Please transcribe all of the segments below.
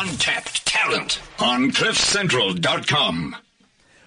Untapped talent on CliffCentral.com.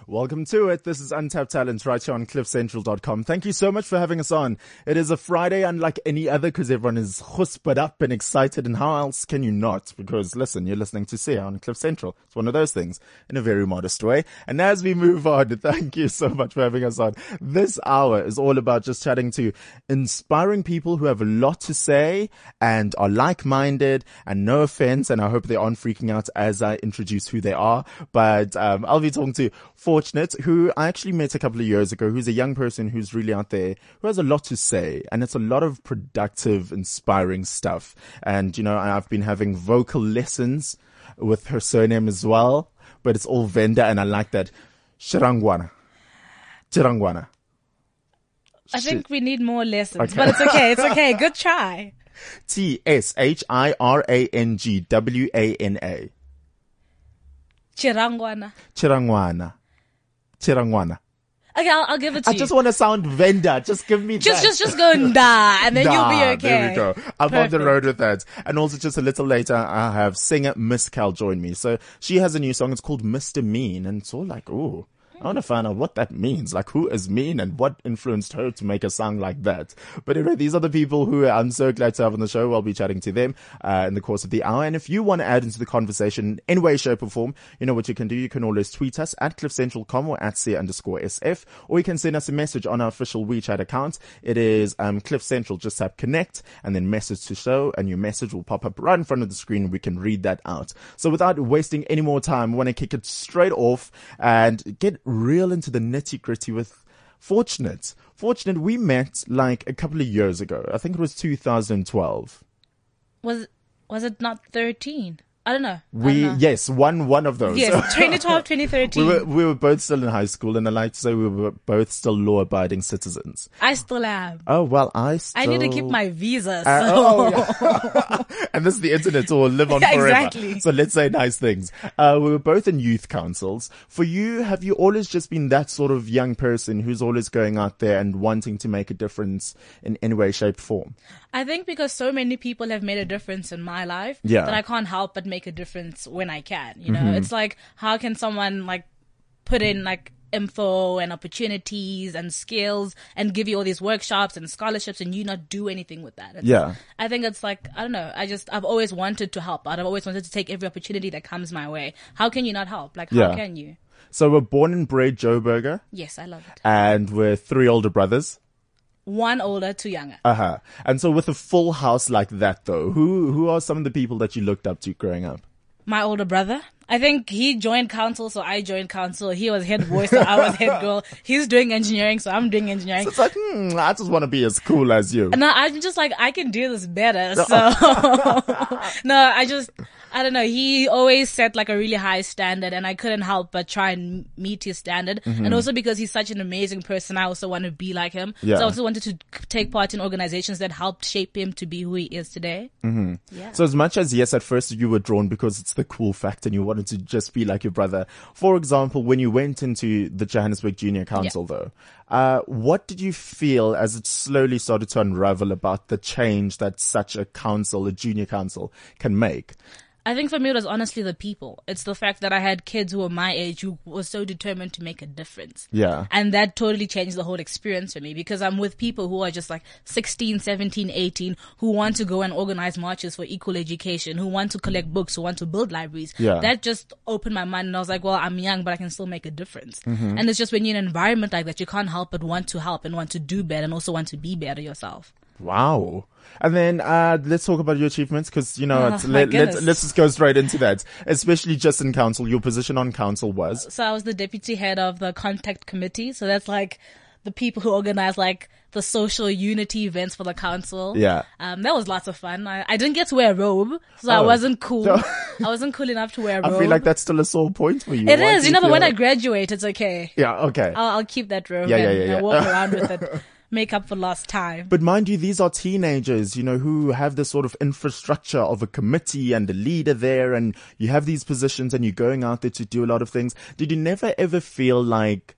Welcome to it. This is Untapped Talent right here on cliffcentral.com. Thank you so much for having us on. It is a Friday unlike any other because everyone is chusped up and excited. And how else can you not? Because listen, you're listening to Sia on Cliff Central. It's one of those things in a very modest way. And as we move on, thank you so much for having us on. This hour is all about just chatting to inspiring people who have a lot to say and are like-minded and no offense. And I hope they aren't freaking out as I introduce who they are. But, um, I'll be talking to Fortunate, who I actually met a couple of years ago, who's a young person who's really out there, who has a lot to say, and it's a lot of productive, inspiring stuff. And, you know, I've been having vocal lessons with her surname as well, but it's all Venda, and I like that. Shirangwana. Chirangwana. I think we need more lessons, but it's okay. It's okay. Good try. T S H I R A N G W A N A. Chirangwana. Chirangwana. Chirangwana. Okay, I'll, I'll give it to I you. I just want to sound Venda. Just give me just, that. just, just go da, and then you'll be okay. There we go. I'm on the road with that. And also just a little later, I have singer Miss Kelle join me. So she has a new song. It's called Mr. Mean. And it's all like, ooh. I want to find out what that means. Like who is mean and what influenced her to make a song like that. But anyway, these are the people who I'm so glad to have on the show. I'll be chatting to them, uh, in the course of the hour. And if you want to add into the conversation in any way, shape or form, you know what you can do. You can always tweet us at cliffcentral.com or at C underscore SF, or you can send us a message on our official WeChat account. It is, um, Cliff Central. Just tap connect and then message to show and your message will pop up right in front of the screen. We can read that out. So without wasting any more time, I want to kick it straight off and get real into the nitty gritty with Fortunate. Fortunate, we met like a couple of years ago. I think it was 2012. Was was it not thirteen? I don't know. We, don't know. yes, one, one of those. yes, 2012, 2013. we were, we were both still in high school and I like to say we were both still law abiding citizens. I still am. Oh, well, I still. I need to keep my visa. So. Uh, oh, yeah. and this is the internet, so we'll live on forever. Exactly. So let's say nice things. Uh, we were both in youth councils. For you, have you always just been that sort of young person who's always going out there and wanting to make a difference in any way, shape, form? I think because so many people have made a difference in my life Yeah. that I can't help but make a difference when I can. You know, mm-hmm. it's like how can someone like put in like info and opportunities and skills and give you all these workshops and scholarships and you not do anything with that? It's- Yeah. I think it's like I don't know. I just I've always wanted to help. I've always wanted to take every opportunity that comes my way. How can you not help? Like how Yeah. can you? So we're born and bred Joburger Yes, I love it. and we're three older brothers. One older, two younger. Uh huh. And so with a full house like that though, who, who are some of the people that you looked up to growing up? my older brother. I think he joined council, so I joined council. He was head boy, so I was head girl. He's doing engineering, so I'm doing engineering. It's like, hmm, I just want to be as cool as you. No, I'm just like, I can do this better. So, no, I just, I don't know. He always set like a really high standard and I couldn't help but try and meet his standard. Mm-hmm. And also because he's such an amazing person, I also want to be like him. Yeah. So I also wanted to take part in organizations that helped shape him to be who he is today. Mm-hmm. Yeah. So as much as yes, at first you were drawn because it's the cool fact and you wanted to just be like your brother. For example, when you went into the Johannesburg Junior Council though, uh, what did you feel as it slowly started to unravel about the change that such a council, a junior council can make? I think for me it was honestly the people. It's the fact that I had kids who were my age who were so determined to make a difference. Yeah. And that totally changed the whole experience for me because I'm with people who are just like 16, 17, 18 who want to go and organize marches for equal education, who want to collect books, who want to build libraries. Yeah. That just opened my mind and I was like, well, I'm young, but I can still make a difference. Mm-hmm. And it's just when you're in an environment like that, you can't help but want to help and want to do better and also want to be better yourself. Wow. And then uh, let's talk about your achievements because you know Oh, it's, let, let's let's just go straight into that. Especially just in council, your position on council was So I was the deputy head of the contact committee. So that's like the people who organize like the social unity events for the council. Yeah. Um, that was lots of fun. I, I didn't get to wear a robe, so I Oh. wasn't cool. I wasn't cool enough to wear a I robe. I feel like that's still a sore point for you. It Why is, you know, but when I graduate, it's okay. yeah okay. I'll, I'll keep that robe Yeah, yeah, and yeah, uh, yeah. walk around with it, make up for lost time. But mind you, these are teenagers, you know, who have this sort of infrastructure of a committee and a leader there, and you have these positions and you're going out there to do a lot of things. Did you never ever feel like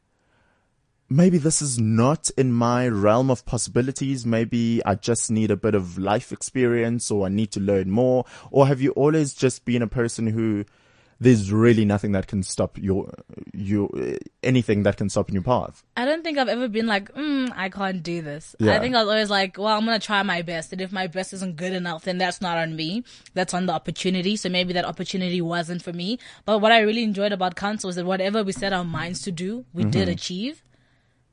maybe this is not in my realm of possibilities. Maybe I just need a bit of life experience or I need to learn more? Or have you always just been a person who there's really nothing that can stop your, your, anything that can stop in your path? I don't think I've ever been like, mm, I can't do this. Yeah. I think I was always like, well, I'm going to try my best. And if my best isn't good enough, then that's not on me. That's on the opportunity. So maybe that opportunity wasn't for me. But what I really enjoyed about council was that whatever we set our minds to do, we did achieve.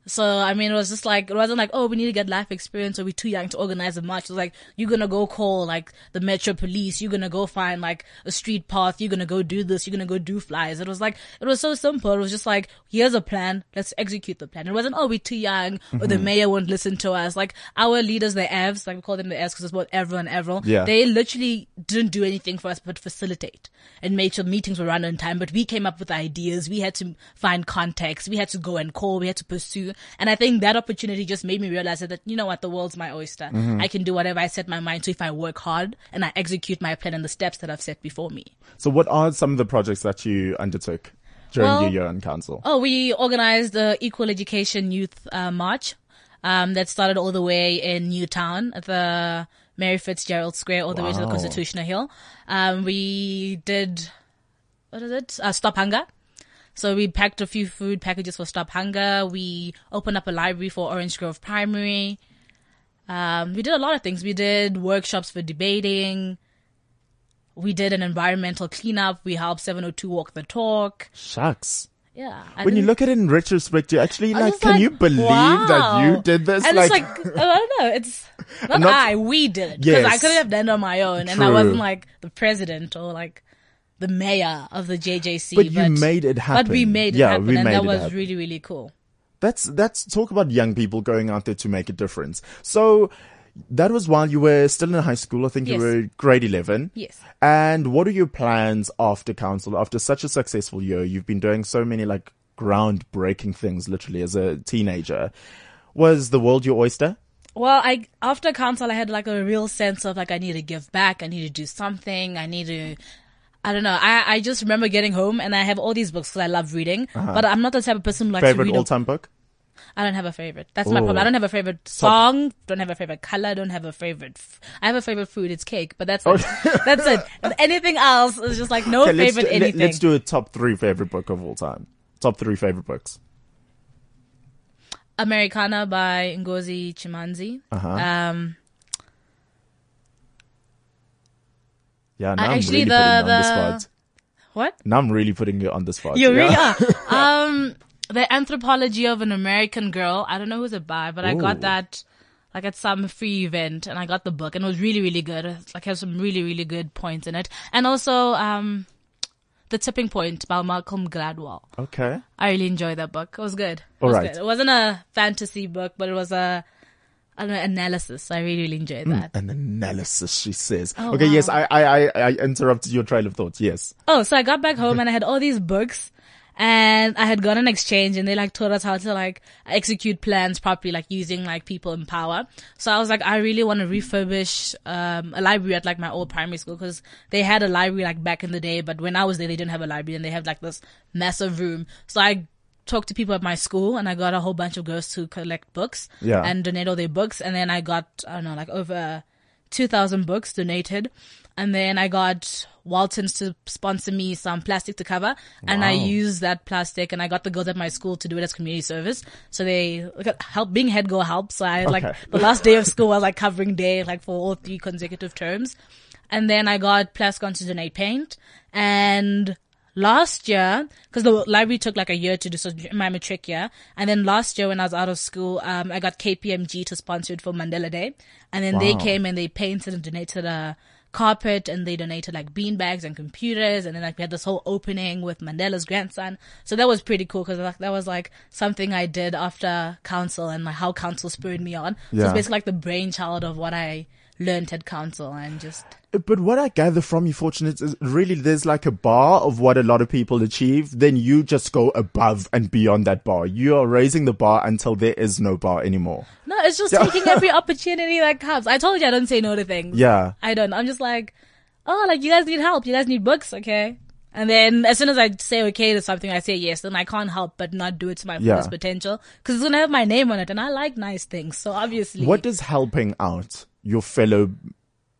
So, I mean, it was just like, it wasn't like, oh, we need to get life experience or we're too young to organize a march. It was like, you're gonna go call like the metro police. You're gonna go find like a street path. You're gonna go do this. You're gonna go do flies. It was like, it was so simple. It was just like, here's a plan. Let's execute the plan. It wasn't, oh, we're too young or the mm-hmm. mayor won't listen to us. Like our leaders, the Evs, like we call them the Evs because it's both Evril and Evril. Yeah. They literally didn't do anything for us but facilitate and make sure meetings were run on time. But we came up with ideas. We had to find context. We had to go and call. We had to pursue. And I think that opportunity just made me realize that, you know what, the world's my oyster. I can do whatever I set my mind to if I work hard and I execute my plan and the steps that I've set before me. So what are some of the projects that you undertook during Well- your year on council? Oh, we organized the Equal Education Youth uh, March um, that started all the way in Newtown at the Mary Fitzgerald Square all the way to the Wow. Constitutional Hill. Um, we did, what is it? Uh, Stop Hunger. So we packed a few food packages for Stop Hunger. We opened up a library for Orange Grove Primary. Um, we did a lot of things. We did workshops for debating. We did an environmental cleanup. We helped 702 walk the talk. Shucks. Yeah. I When you look at it in retrospect, you actually like, can like, you believe that you did this? And it's like, I don't know. It's not, not- I, we did it. Because I couldn't have done it on my own. And I wasn't like the president or like the mayor of the JJC. But you made it happen. But we made it Yeah, happen. and that was happen. really, really cool. That's that's talk about young people going out there to make a difference. So that was while you were still in high school. I think you were grade eleven. Yes. And what are your plans after council? After such a successful year, you've been doing so many like groundbreaking things, literally as a teenager. Was the world your oyster? Well, I after council, I had like a real sense of like I need to give back. I need to do something. I need to. I don't know. I I just remember getting home and I have all these books because I love reading. But I'm not the type of person who likes to Uh-huh. Favorite read. a- all-time book? I don't have a favorite. That's my problem. I don't have a favorite song. Don't have a favorite color. Don't have a favorite. F- I have a favorite food. It's cake, but that's it. that's it. Anything else is just like no Okay, let's, favorite do, anything. let's do a top three favorite book of all time. Top three favorite books. Americanah by Ngozi Chimanzi. Uh-huh. Um, Yeah, now Uh, I'm actually, really the- putting you on the the- spot. what? Now I'm really putting you on the spot. You really Yeah. are. um, the Anthropology of an American Girl. I don't know who's it by, but I got that like at some free event, and I got the book, and it was really, really good. It, like has some really, really good points in it, and also um, the Tipping Point by Malcolm Gladwell. Okay. I really enjoyed that book. It was good. It was Alright. good. It wasn't a fantasy book, but it was a I don't know, analysis. I really, really enjoyed that. An analysis, she says. Oh, okay, wow. yes, I, I, I, I interrupted your trail of thoughts. Yes. Oh, so I got back home and I had all these books and I had gone on exchange and they like taught us how to like execute plans properly, like using like people in power. So I was like, I really want to refurbish, um, a library at like my old primary school because they had a library like back in the day, but when I was there, they didn't have a library and they have like this massive room. So I talked to people at my school and I got a whole bunch of girls to collect books Yeah. and donate all their books. And then I got, I don't know, like over 2,000 books donated. And then I got Waltons to sponsor me some plastic to cover. And I used that plastic and I got the girls at my school to do it as community service. So they help, being head girl helps. So I had like the last day of school I was like covering day, like for all three consecutive terms. And then I got Plascon to donate paint and last year, because the library took like a year to do so my matric year, and then last year when I was out of school, um, I got KPMG to sponsor it for Mandela Day, and then they came and they painted and donated a carpet, and they donated like bean bags and computers, and then like we had this whole opening with Mandela's grandson, so that was pretty cool because like, that was like something I did after council and like how council spurred me on. So it's basically like the brainchild of what I learned at council and just But what I gather from you, Fortunate, is really there's like a bar of what a lot of people achieve. Then you just go above and beyond that bar. You are raising the bar until there is no bar anymore. No, it's just taking every opportunity that comes. I told you I don't say no to things. Yeah. I don't. I'm just like, oh, like you guys need help. You guys need books. Okay. And then as soon as I say okay to something, I say yes, then I can't help but not do it to my Yeah. fullest potential because it's going to have my name on it and I like nice things. So obviously. What does helping out your fellow,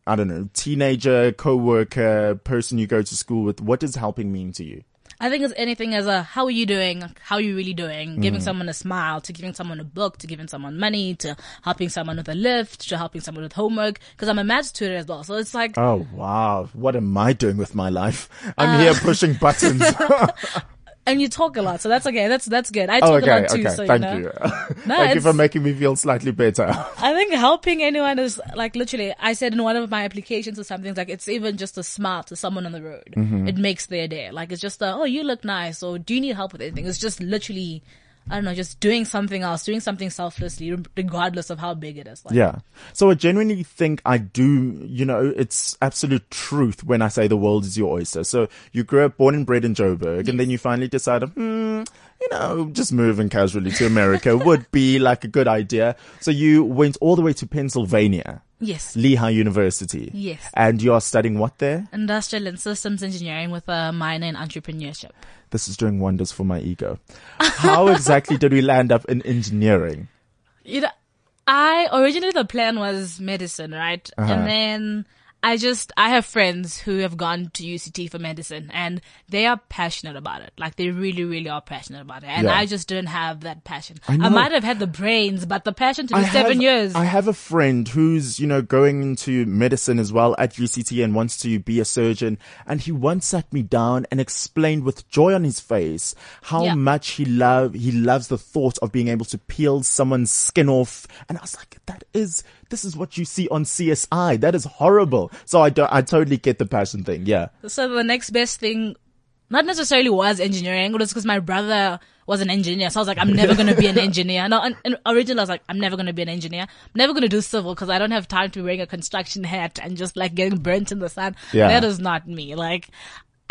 I don't know, teenager, co-worker, person you go to school with, what does helping mean to you? I think it's anything as a how are you doing, how are you really doing, giving Mm. someone a smile, to giving someone a book, to giving someone money, to helping someone with a lift, to helping someone with homework. Because I'm a maths tutor as well, so it's like Oh wow, what am I doing with my life? I'm Uh. here pushing buttons. and you talk a lot, so that's okay. That's that's good. I oh, talk a lot too, okay. so Thank you know. you. No, Thank you for making me feel slightly better. I think helping anyone is like literally. I said in one of my applications or something like it's even just a smile to someone on the road. Mm-hmm. It makes their day. Like it's just a oh you look nice or do you need help with anything? It's just literally. I don't know, just doing something else, doing something selflessly, regardless of how big it is. Like, Yeah. So I genuinely think I do, you know, it's absolute truth when I say the world is your oyster. So you grew up born and bred in Joburg and then you finally decided, hmm, you know, just moving casually to America would be like a good idea. So you went all the way to Pennsylvania, Yes. Lehigh University. Yes. And you are studying what there? Industrial and systems engineering with a minor in entrepreneurship. This is doing wonders for my ego. How exactly did we land up in engineering? You know, I originally the plan was medicine, right? Uh-huh. And then I just I have friends who have gone to UCT for medicine and they are passionate about it. Like they really, really are passionate about it. And Yeah. I just didn't have that passion. I I, might have had the brains, but the passion to do I seven have, years. I have a friend who's, you know, going into medicine as well at UCT and wants to be a surgeon. And he once sat me down and explained with joy on his face how Yeah. much he love, he loves the thought of being able to peel someone's skin off. And I was like, that is, this is what you see on CSI. That is horrible. So I don't, I totally get the passion thing. Yeah. so the next best thing, not necessarily was engineering, it was because my brother was an engineer. So I was like, I'm never going to be an engineer. No, and, and originally I was like, I'm never going to be an engineer. I'm never going to do civil because I don't have time to be wearing a construction hat and just like getting burnt in the sun. Yeah. That is not me. Like,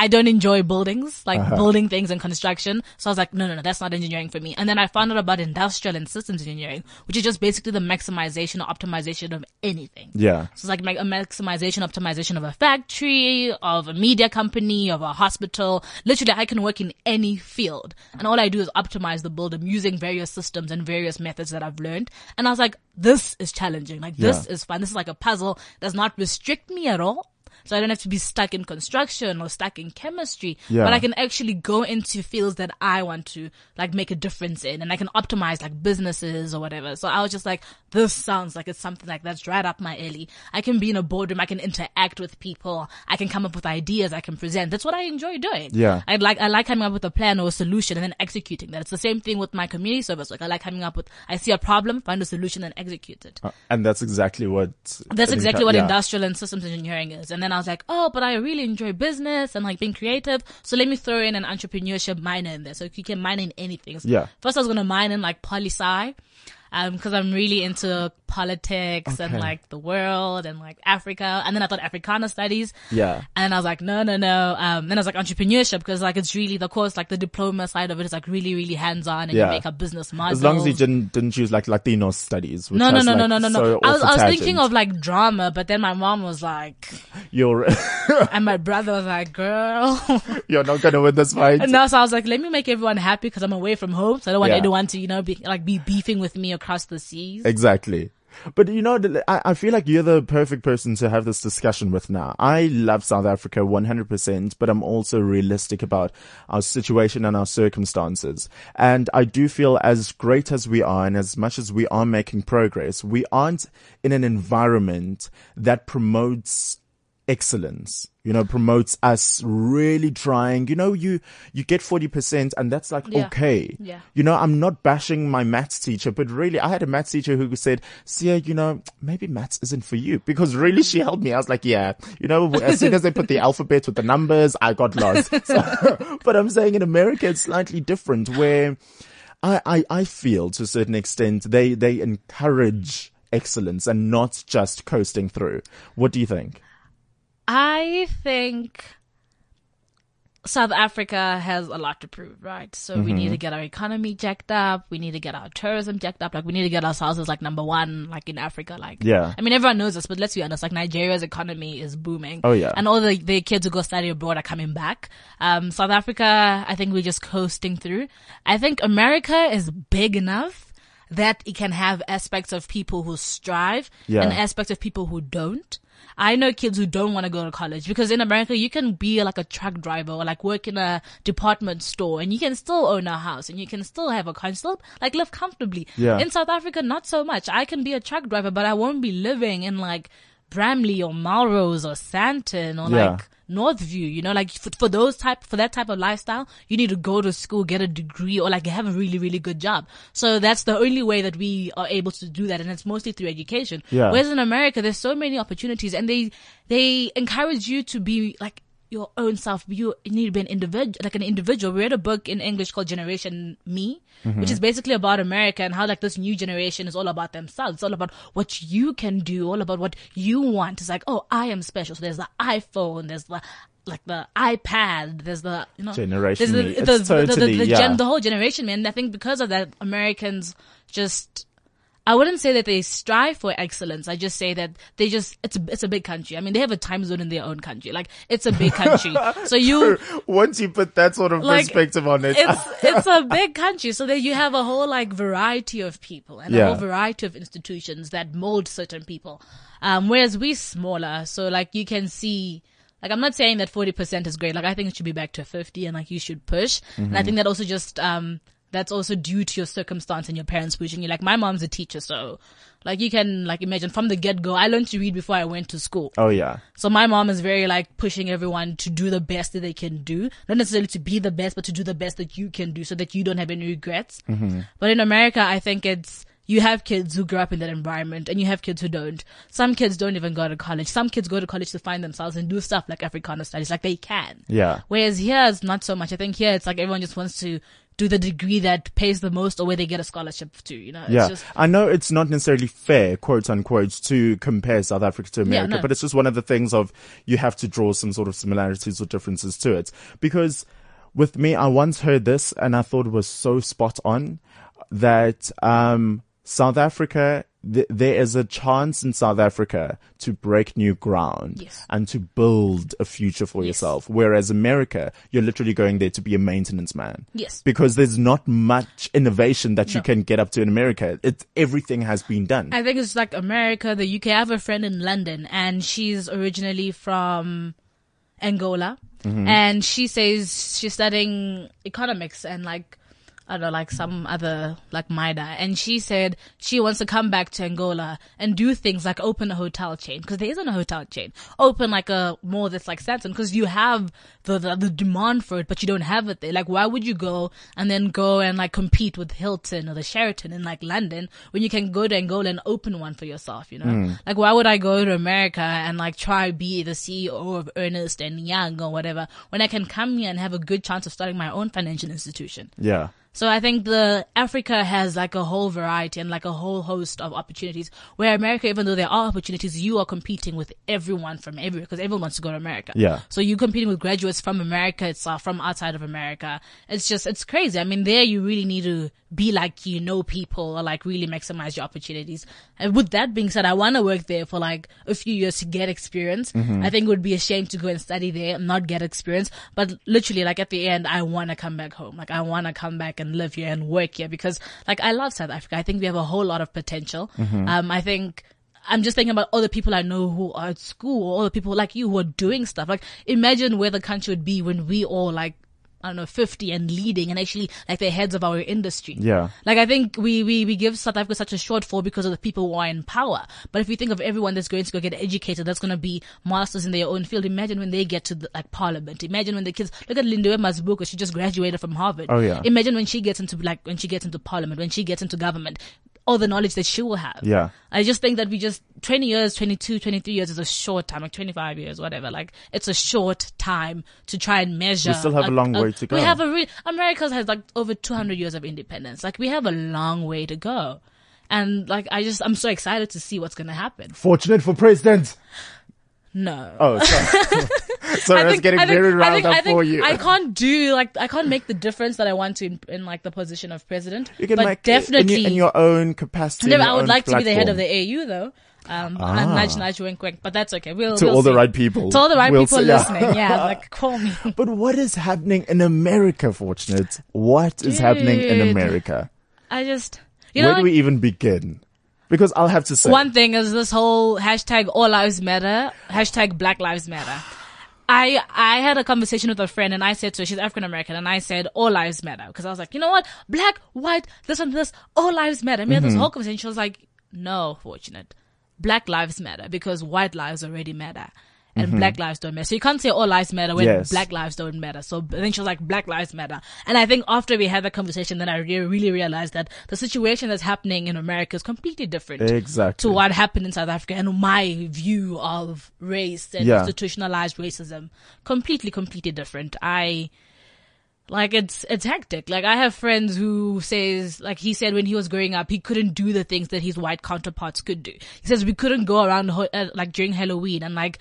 I don't enjoy buildings, like Uh-huh. building things and construction. So I was like, no, no, no, that's not engineering for me. And then I found out about industrial and systems engineering, which is just basically the maximization or optimization of anything. Yeah. So it's like a maximization, optimization of a factory, of a media company, of a hospital. Literally, I can work in any field. And all I do is optimize the building using various systems and various methods that I've learned. And I was like, this is challenging. Like, this Yeah. is fun. This is like a puzzle. Does not restrict me at all. So I don't have to be stuck in construction or stuck in chemistry, Yeah. but I can actually go into fields that I want to like make a difference in and I can optimize like businesses or whatever. So I was just like, this sounds like it's something like that's right up my alley. I can be in a boardroom. I can interact with people. I can come up with ideas. I can present. That's what I enjoy doing. Yeah. I like, I like coming up with a plan or a solution and then executing that. It's the same thing with my community service. Like I like coming up with, I see a problem, find a solution and execute it. Uh, And that's exactly what. That's exactly what yeah. industrial and systems engineering is. And then I was like, oh, but I really enjoy business and like being creative. So let me throw in an entrepreneurship minor in there. So you can mine in anything. So Yeah. First I was going to mine in like poli sci. Um, cause I'm really into politics and like the world and like Africa. And then I thought Africana studies. Yeah. And I was like, no, no, no. Um, then I was like entrepreneurship because like it's really the course, like the diploma side of it is like really, really hands on and Yeah. you make up business models. As long as you didn't didn't choose like Latino studies. Which no, no, no, like, no, no, no, no. I was, I was thinking of like drama, but then my mom was like, you're and my brother was like, girl. you're not gonna win this fight. and now, so I was like, let me make everyone happy because I'm away from home. So I don't want Yeah. anyone to, you know, be like be beefing with me across the seas. Exactly. But you know, I, I feel like you're the perfect person to have this discussion with now. I love South Africa 100%, but I'm also realistic about our situation and our circumstances. And I do feel as great as we are and as much as we are making progress, we aren't in an environment that promotes excellence, you know, promotes us really trying, you know, you, you get 40% and that's like, Yeah. okay. Yeah. You know, I'm not bashing my maths teacher, but really I had a maths teacher who said, Sia, you know, maybe maths isn't for you because really she helped me. I was like, yeah, you know, as soon as they put the alphabet with the numbers, I got lost. So, but I'm saying in America, it's slightly different where I, I, I feel to a certain extent they, they encourage excellence and not just coasting through. What do you think? I think South Africa has a lot to prove, right? So we Mm-hmm. need to get our economy jacked up. We need to get our tourism jacked up. Like we need to get ourselves as like number one, like in Africa. Like, Yeah. I mean, everyone knows this, but let's be honest. Like Nigeria's economy is booming. Oh, yeah. And all the, the kids who go study abroad are coming back. Um, South Africa, I think we're just coasting through. I think America is big enough that it can have aspects of people who strive Yeah. and aspects of people who don't. I know kids who don't want to go to college because in America you can be like a truck driver or like work in a department store and you can still own a house and you can still have a car and still like live comfortably. Yeah. In South Africa, not so much. I can be a truck driver, but I won't be living in like Bramley or Melrose or Sandton or Yeah. like Northview, you know, like for, for those type, for that type of lifestyle, you need to go to school, get a degree or like have a really, really good job. So that's the only way that we are able to do that. And it's mostly through education. Yeah. Whereas in America, there's so many opportunities and they, they encourage you to be like, your own self. You need to be an individual, like an individual. We read a book in English called Generation Me, which is basically about America and how like this new generation is all about themselves. It's all about what you can do, all about what you want. It's like, oh, I am special. So there's the iPhone, there's the like the iPad, there's the you know Generation there's Me. the, the, the, totally- the, yeah. gen, the whole generation, man. I think because of that, Americans just I wouldn't say that they strive for excellence. I just say that they just it's a, it's a big country. I mean, they have a time zone in their own country. Like it's a big country. so you Once you put that sort of like perspective on it, it's it's a big country. So that you have a whole like variety of people and Yeah. a whole variety of institutions that mold certain people. Um, whereas we're smaller, so like you can see. Like I'm not saying that 40% is great. Like I think it should be back to 50 and like you should push. And Mm-hmm. I think that also just, um, that's also due to your circumstance and your parents pushing you. Like my mom's a teacher, so like you can like imagine from the get go, I learned to read before I went to school. oh yeah, So my mom is very like pushing everyone to do the best that they can do. Not necessarily to be the best, but to do the best that you can do so that you don't have any regrets. Mm-hmm. But in America, I think it's, you have kids who grow up in that environment and you have kids who don't. Some kids don't even go to college. Some kids go to college to find themselves and do stuff like Africana studies, like they can. yeah. Whereas here it's not so much. I think here it's like everyone just wants to do the degree that pays the most or where they get a scholarship to, you know? It's Yeah, just, I know it's not necessarily fair, quote unquote, to compare South Africa to America, no. but it's just one of the things of you have to draw some sort of similarities or differences to it. Because with me, I once heard this and I thought it was so spot on that, um, South Africa, th- there is a chance in South Africa to break new ground Yes. and to build a future for yourself. Whereas America, you're literally going there to be a maintenance man yes. because there's not much innovation that you can get up to in America. It everything has been done. I think it's like America, the UK. I have a friend in London and she's originally from Angola. Mm-hmm. And she says she's studying economics and like, I don't know, like some other, like MIDA. And she said she wants to come back to Angola and do things like open a hotel chain. Cause there isn't a hotel chain. Open like a more that's like Sandton. Cause you have the, the, the demand for it, but you don't have it there. Like why would you go and then go and like compete with Hilton or the Sheraton in like London when you can go to Angola and open one for yourself, you know? Hmm. Like why would I go to America and like try be the CEO of Ernst and Young or whatever when I can come here and have a good chance of starting my own financial institution? yeah. So I think the Africa has like a whole variety and like a whole host of opportunities. Where America, even though there are opportunities, you are competing with everyone from everywhere because everyone wants to go to America. Yeah. So you're competing with graduates from America itself, from outside of America. It's just it's crazy. I mean, there you really need to be like you know people or like really maximize your opportunities. And with that being said, I want to work there for like a few years to get experience. I think it would be a shame to go and study there and not get experience. But literally, like at the end, I want to come back home. Like I want to come back and live here and work here because like I love South Africa. I think we have a whole lot of potential. Um, I think I'm just thinking about all the people I know who are at school, all the people like you who are doing stuff. Like imagine where the country would be when we all like I don't know, 50 and leading and actually like the heads of our industry. Yeah. Like I think we, we, we give South Africa such a shortfall because of the people who are in power. But if you think of everyone that's going to go get educated, that's going to be masters in their own field. Imagine when they get to the, like parliament. Imagine when the kids, look at Lindiwe Mazibuko. She just graduated from Harvard. Oh, yeah. Imagine when she gets into like, when she gets into parliament, when she gets into government, all the knowledge that she will have. Yeah. I just think that we just 20 years, 22, 23 years is a short time, like 25 years, whatever. Like it's a short time to try and measure. We still have a long way to go. We have a re- America has like over 200 years of independence. Like we have a long way to go. And like I just I'm so excited to see what's going to happen. Fortunate for president. No. Oh, sorry. sorry, I, getting very riled up for you. I can't do like I can't make the difference that I want to in, in like the position of president. you can but make definitely in your, in your own capacity. No, in but your I would like to be the head of the AU though. Um, Ah. and nudge, nudge, wink, wink. But that's okay. We'll to we'll all the right people. To all the right We'll people see, yeah. listening. Yeah, like call me. But what is happening in America, Fortunate? What is happening in America? I just you Where know do we even begin? Because I'll have to say, One thing is this whole hashtag all lives matter, hashtag black lives matter. I, I had a conversation with a friend and I said to her, she's African American, and I said, all lives matter. Cause I was like, you know what? Black, white, this and this, all lives matter. We had this mm-hmm. whole conversation. She was like, no, fortunate. Black lives matter because white lives already matter. And black lives don't matter. So you can't say all lives matter when Yes. black lives don't matter. So then she was like, black lives matter. And I think after we had that conversation, then I re- really realized that the situation that's happening in America is completely different exactly. to what happened in South Africa and my view of race and Yeah. institutionalized racism. Completely, completely different. I, like it's, it's hectic. Like I have friends who says, like he said when he was growing up, he couldn't do the things that his white counterparts could do. He says we couldn't go around ho- uh, like during Halloween and like,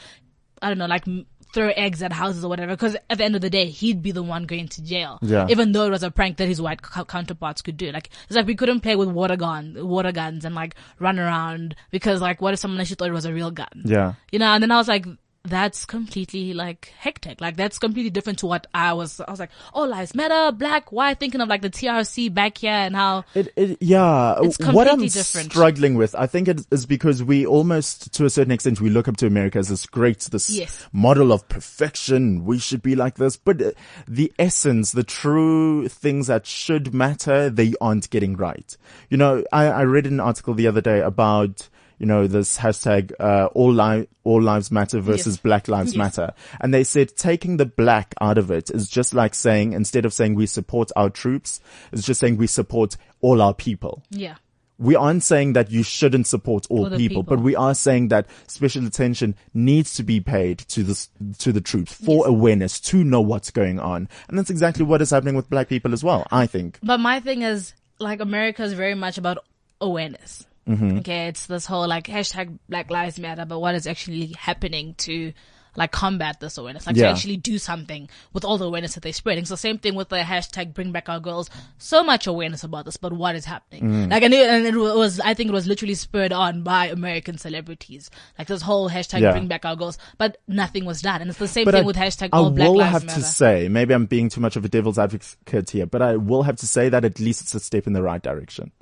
I don't know, like throw eggs at houses or whatever. Cause at the end of the day, he'd be the one going to jail. Yeah. Even though it was a prank that his white cou- counterparts could do. Like, it's like we couldn't play with water gun, water guns and like run around because like what if someone actually thought it was a real gun? yeah. You know, and then I was like, that's completely like hectic. Like that's completely different to what I was. I was like, all lives matter, black, white, thinking of like the TRC back here and how It, it, yeah. It's what I'm different. struggling with, I think it is because we almost, to a certain extent, we look up to America as this great, this Yes. model of perfection. We should be like this. But uh, the essence, the true things that should matter, they aren't getting right. You know, I, I read an article the other day about, you know, this hashtag, uh, all li- all lives matter versus Yes. black lives Yes. matter. And they said taking the black out of it is just like saying, instead of saying we support our troops, it's just saying we support all our people. yeah. We aren't saying that you shouldn't support all people, people. but we are saying that special attention needs to be paid to this, to the troops for Yes. awareness to know what's going on. And that's exactly what is happening with black people as well, I think. But my thing is, like, America is very much about awareness. Mm-hmm. Okay, it's this whole like hashtag Black Lives Matter, but what is actually happening to like combat this awareness, like to actually do something with all the awareness that they're spreading. So same thing with the hashtag Bring Back Our Girls. So much awareness about this, but what is happening? Mm. Like, and it, and it was, I think it was literally spurred on by American celebrities. Like this whole hashtag Yeah. Bring Back Our Girls, but nothing was done. And it's the same But thing I, with hashtag I All Black will Lives have Matter. to say, maybe I'm being too much of a devil's advocate here, but I will have to say that at least it's a step in the right direction.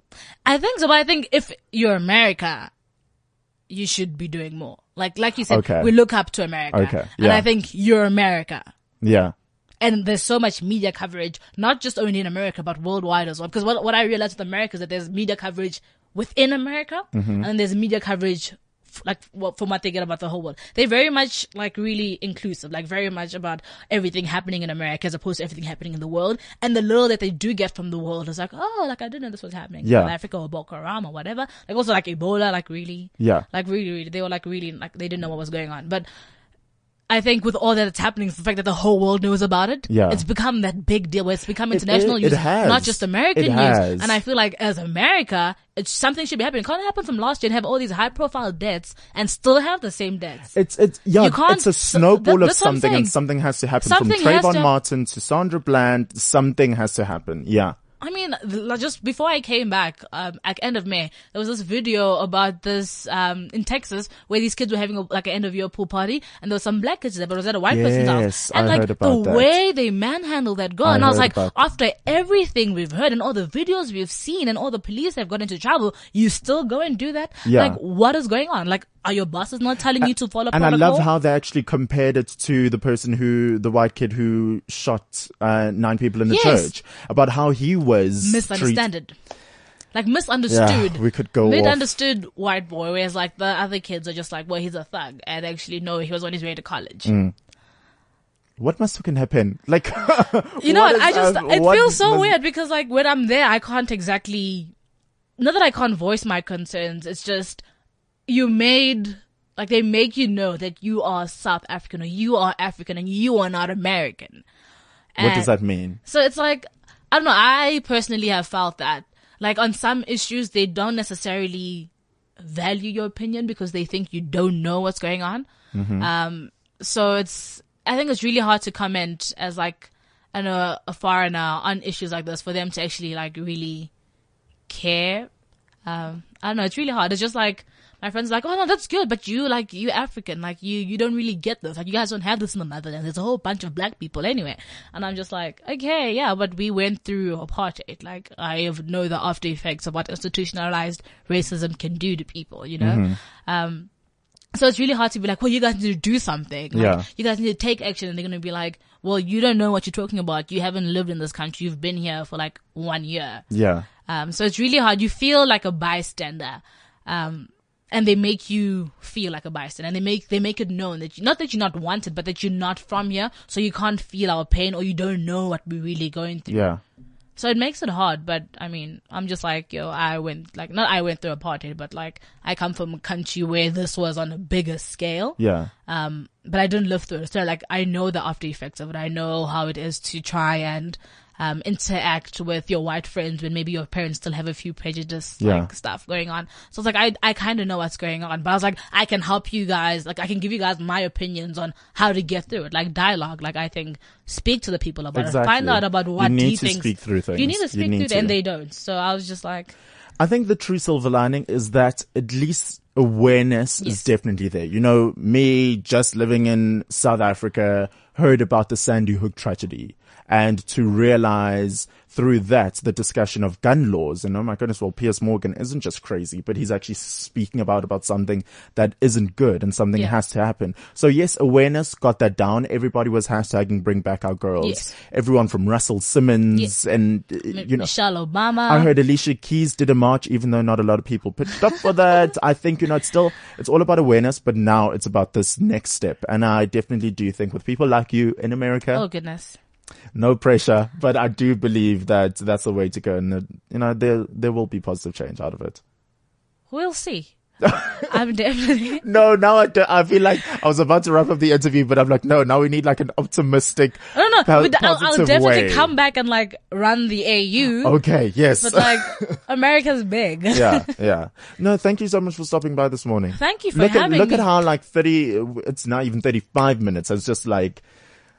I think so, but I think if you're America, you should be doing more. Like, like you said, Okay. we look up to America. Okay, And. I think you're America. Yeah. And there's so much media coverage, not just only in America, but worldwide as well. Because what, what I realized with America is that there's media coverage within America, Mm-hmm. and there's media coverage like what, from what they get about the whole world. They're very much like really inclusive, like very much about everything happening in America as opposed to everything happening in the world. And the little that they do get from the world is like, oh, like I didn't know this was happening in Yeah. South Africa or Boko Haram or whatever. Like also like Ebola, like really, Yeah. like really, really, they were like really like they didn't know what was going on, but. I think with all that that's happening, the fact that the whole world knows about it, Yeah. it's become that big deal where it's become It- international it- news, has. not just American It news. has. And I feel like as America, it's something should be happening. It can't happen from last year and have all these high profile deaths and still have the same deaths. It's it's yeah, You can't- it's a snowball that- of that's what I'm something, and something has to happen. Something From Trayvon to- Martin to Sandra Bland, something has to happen. Yeah, I mean, just before I came back, um, at end of May, there was this video about this, um, in Texas where these kids were having a, like an end of year pool party and there was some black kids there, but it was at a white person's Yes, house. And I like the that. way they manhandled that girl, I and I was like, after everything we've heard and all the videos we've seen and all the police have got into trouble, you still go and do that? Yeah. Like, what is going on? Like, are your bosses not telling you to follow and I love how they actually compared it to the person who, the white kid who shot uh, nine people in the Yes. church, about how he was treat- misunderstood. Like misunderstood. Yeah, we could go. Misunderstood white boy, whereas like the other kids are just like, well, he's a thug, and actually no, he was on his way to college. Mm. What must fucking happen? Like, You know what? I just uh, it feels so must- weird because like when I'm there, I can't exactly. Not that I can't voice my concerns. It's just you made like they make you know that you are South African or you are African and you are not American. What does that mean? So it's like, I don't know, I personally have felt that. Like on some issues, they don't necessarily value your opinion because they think you don't know what's going on. Um, so it's, I think it's really hard to comment as like, I know a foreigner on issues like this for them to actually like really care. Um, I don't know. It's really hard. It's just like my friends like, oh no, that's good, but you like you African, like you you don't really get this. Like you guys don't have this in the Netherlands. There's a whole bunch of black people anyway, and I'm just like, okay, yeah, but we went through apartheid. Like I know the after effects of what institutionalized racism can do to people. You know. Um, so it's really hard to be like, well, you guys need to do something. Like, Yeah. You guys need to take action. And they're going to be like, well, you don't know what you're talking about. You haven't lived in this country. You've been here for like one year. Yeah. Um, so it's really hard. You feel like a bystander. Um, and they make you feel like a bystander and they make, they make it known that you, not that you're not wanted, but that you're not from here. So you can't feel our pain or you don't know what we're really going through. Yeah. So it makes it hard, but I mean, I'm just like, yo, I went, like, not I went through apartheid, but like, I come from a country where this was on a bigger scale. Yeah. Um, but I didn't live through it. So like, I know the after effects of it. I know how it is to try and, um, interact with your white friends when maybe your parents still have a few prejudice, Yeah. like stuff going on. So it's like, I, I kind of know what's going on, but I was like, I can help you guys. Like, I can give you guys my opinions on how to get through it. Like dialogue. Like, I think speak to the people about it. Find out about what You need he to thinks. speak through things. You need to speak need through it and they don't. So I was just like, I think the true silver lining is that at least awareness Yes. is definitely there. You know, me just living in South Africa heard about the Sandy Hook tragedy and to realize through that the discussion of gun laws and oh my goodness, well, Piers Morgan isn't just crazy, but he's actually speaking about, about something that isn't good and something Yeah. has to happen. So yes, awareness got that down. Everybody was hashtagging bring back our girls. Yes. Everyone from Russell Simmons Yes. and, uh, you know, Michelle Obama. I heard Alicia Keys did a march, even though not a lot of people pitched up for that. I think, you know, it's still, it's all about awareness, but now it's about this next step. And I definitely do think with people like you in America, oh goodness. No pressure, but I do believe that that's the way to go. And, you know, there, there will be positive change out of it. We'll see. I'm definitely. No, now I, do, I feel like I was about to wrap up the interview, but I'm like, no, now we need like an optimistic, I don't know. po- I'll, I'll definitely way. come back and like run the AU. Okay, yes. But like, America's big. yeah, yeah. No, thank you so much for stopping by this morning. Thank you for look having at, Look me. at how like 30, it's not even 35 minutes has just like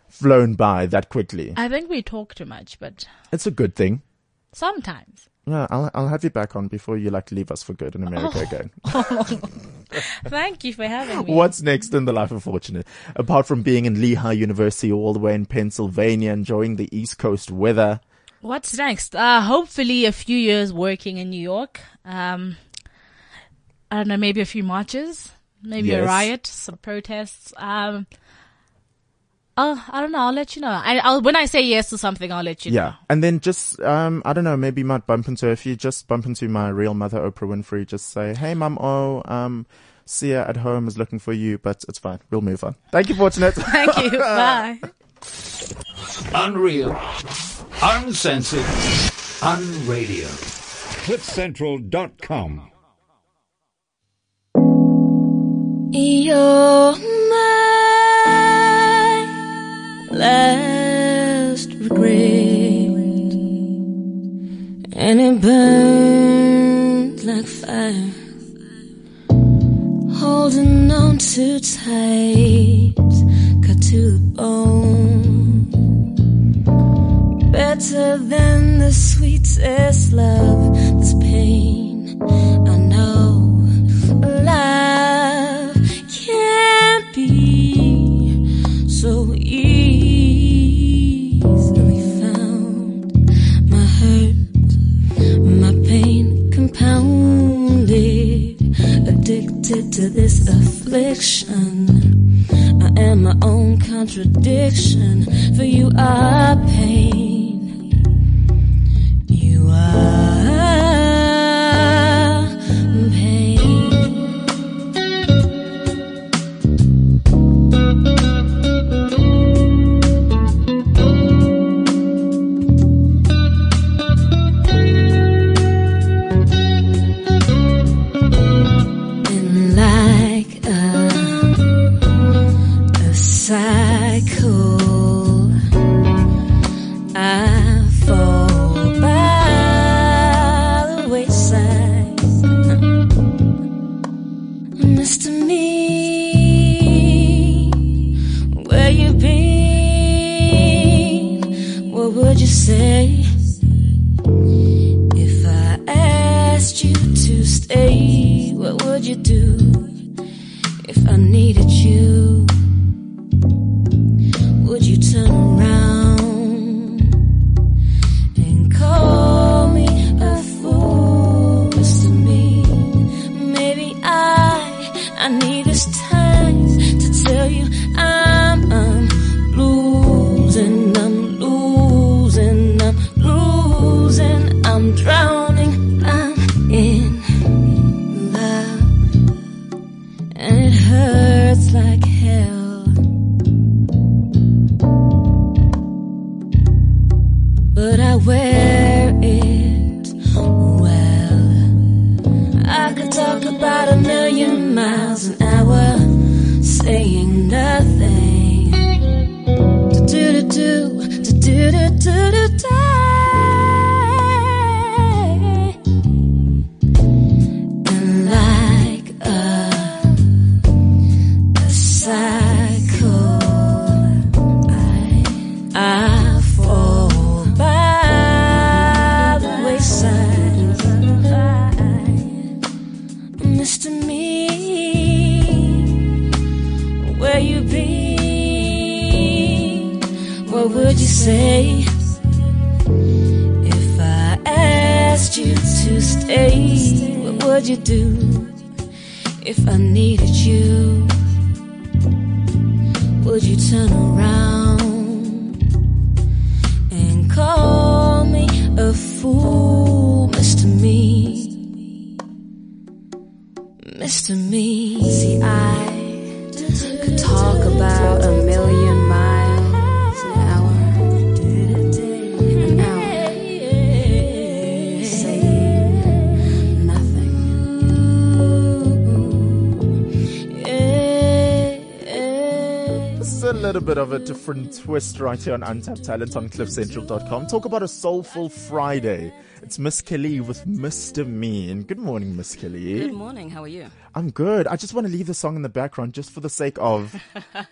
flown by that quickly. I think we talk too much, but It's a good thing. sometimes. Yeah, I'll, I'll have you back on before you like leave us for good in America again. Thank you for having me. What's next in the life of Fortunate? Apart from being in Lehigh University all the way in Pennsylvania, enjoying the East Coast weather. What's next? Uh, hopefully a few years working in New York. Um, I don't know, maybe a few marches, maybe a riot, some protests. Um, oh, I don't know. I'll let you know. I, I'll, when I say yes to something, I'll let you know. Yeah. And then just, um, I don't know, maybe you might bump into, if you just bump into my real mother, Oprah Winfrey, just say, hey, mum, oh, um, Sia at home is looking for you, but it's fine. We'll move on. Thank you, Fortunate. Thank you. Bye. Unreal. Uncensored. Unradio. CliffCentral.com. You're my last regret, and it burned like fire. Holding on too tight, cut to the bone. Better than the sweetest love, this affliction. I am my own contradiction, for you are pain. me where you been? What would you say? Would you say if I asked you to stay? What would you do if I needed you? Would you turn around and call me a fool, Mr. Me? Mr. Me. See, I little bit of a different twist right here on Untapped Talent on CliffCentral.com. Talk about a soulful Friday. It's Miss Kelle with Mr. Mean. Good morning, Miss Kelle. Good morning. How are you? I'm good. I just want to leave the song in the background just for the sake of,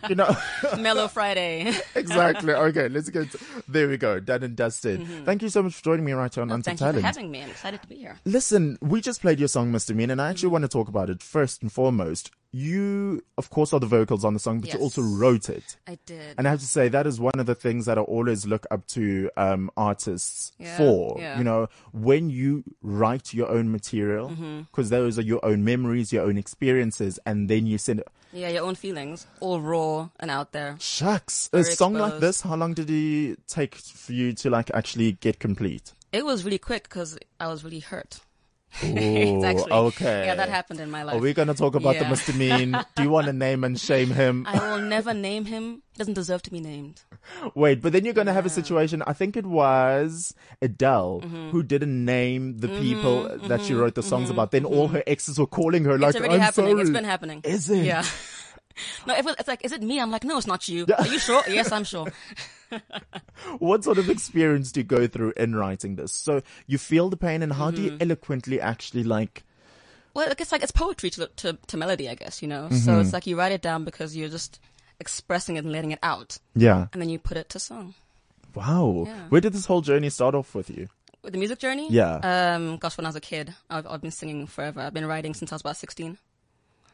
you know, Mellow Friday. exactly. Okay, let's get. There we go. Done and dusted. Thank you so much for joining me right here on Mm-hmm. Thank Untapped you for having me. I'm excited to be here. Listen, we just played your song, Mr. Mean, and I actually want to talk about it first and foremost. You, of course, are the vocals on the song, but you also wrote it. I did. And I have to say that is one of the things that I always look up to um, artists Yeah, for. yeah. You know, when you write your own material, Mm-hmm. because those are your own memories, your own experiences, and then you send. It. Yeah, your own feelings, all raw and out there. Shucks, a Very song like this. How long did it take for you to like actually get complete? It was really quick because I was really hurt. Ooh, actually okay. Yeah, that happened in my life. Are we going to talk about the Yeah. Mr. Mean? Do you want to name and shame him? I will never name him. He doesn't deserve to be named. Wait, but then you're going to have a situation. I think it was Adele Mm-hmm. who didn't name the mm-hmm, people that she wrote the songs mm-hmm, about. Then all mm-hmm. her exes were calling her like, it's already "I'm happening. sorry." It's been happening. Is it? Yeah. no, it was, it's like, is it me? I'm like, no, it's not you. Are you sure? yes, I'm sure. What sort of experience do you go through in writing this? So you feel the pain, and how do Mm-hmm. you eloquently actually like? Well, it's like it's poetry to, to, to melody, I guess, you know? Mm-hmm. So it's like you write it down because you're just expressing it and letting it out. Yeah. And then you put it to song. Wow. Yeah. Where did this whole journey start off with you? With the music journey? Yeah. Um, gosh, when I was a kid, I've, I've been singing forever. I've been writing since I was about 16.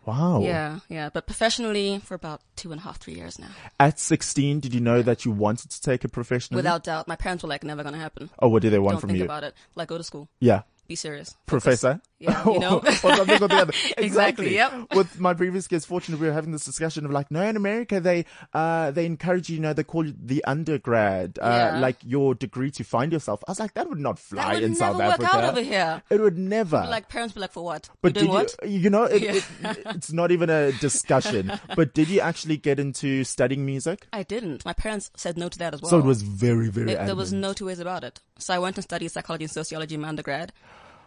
Wow. Yeah, yeah. But professionally for about two and a half, three years now. At 16, did you know that you wanted to take it professionally? Without doubt. My parents were like, never gonna happen. Oh, what do they want Don't from think you? about it. Like, go to school. Yeah. Be serious. Professor. Yeah, you know? or something or the other. Exactly, yep. With my previous guest, fortunately, we were having this discussion of like, no, in America, they, uh, they encourage you, you know, they call you the undergrad, uh, Yeah. like your degree to find yourself. I was like, that would not fly would in South Africa. out over here. It would never. Like, parents be like, for what? but you did what? you, you know, it, Yeah. it, it's not even a discussion. but did you actually get into studying music? I didn't. My parents said no to that as well. So it was very, very. It- there was no two ways about it. So I went and studied psychology and sociology in my undergrad.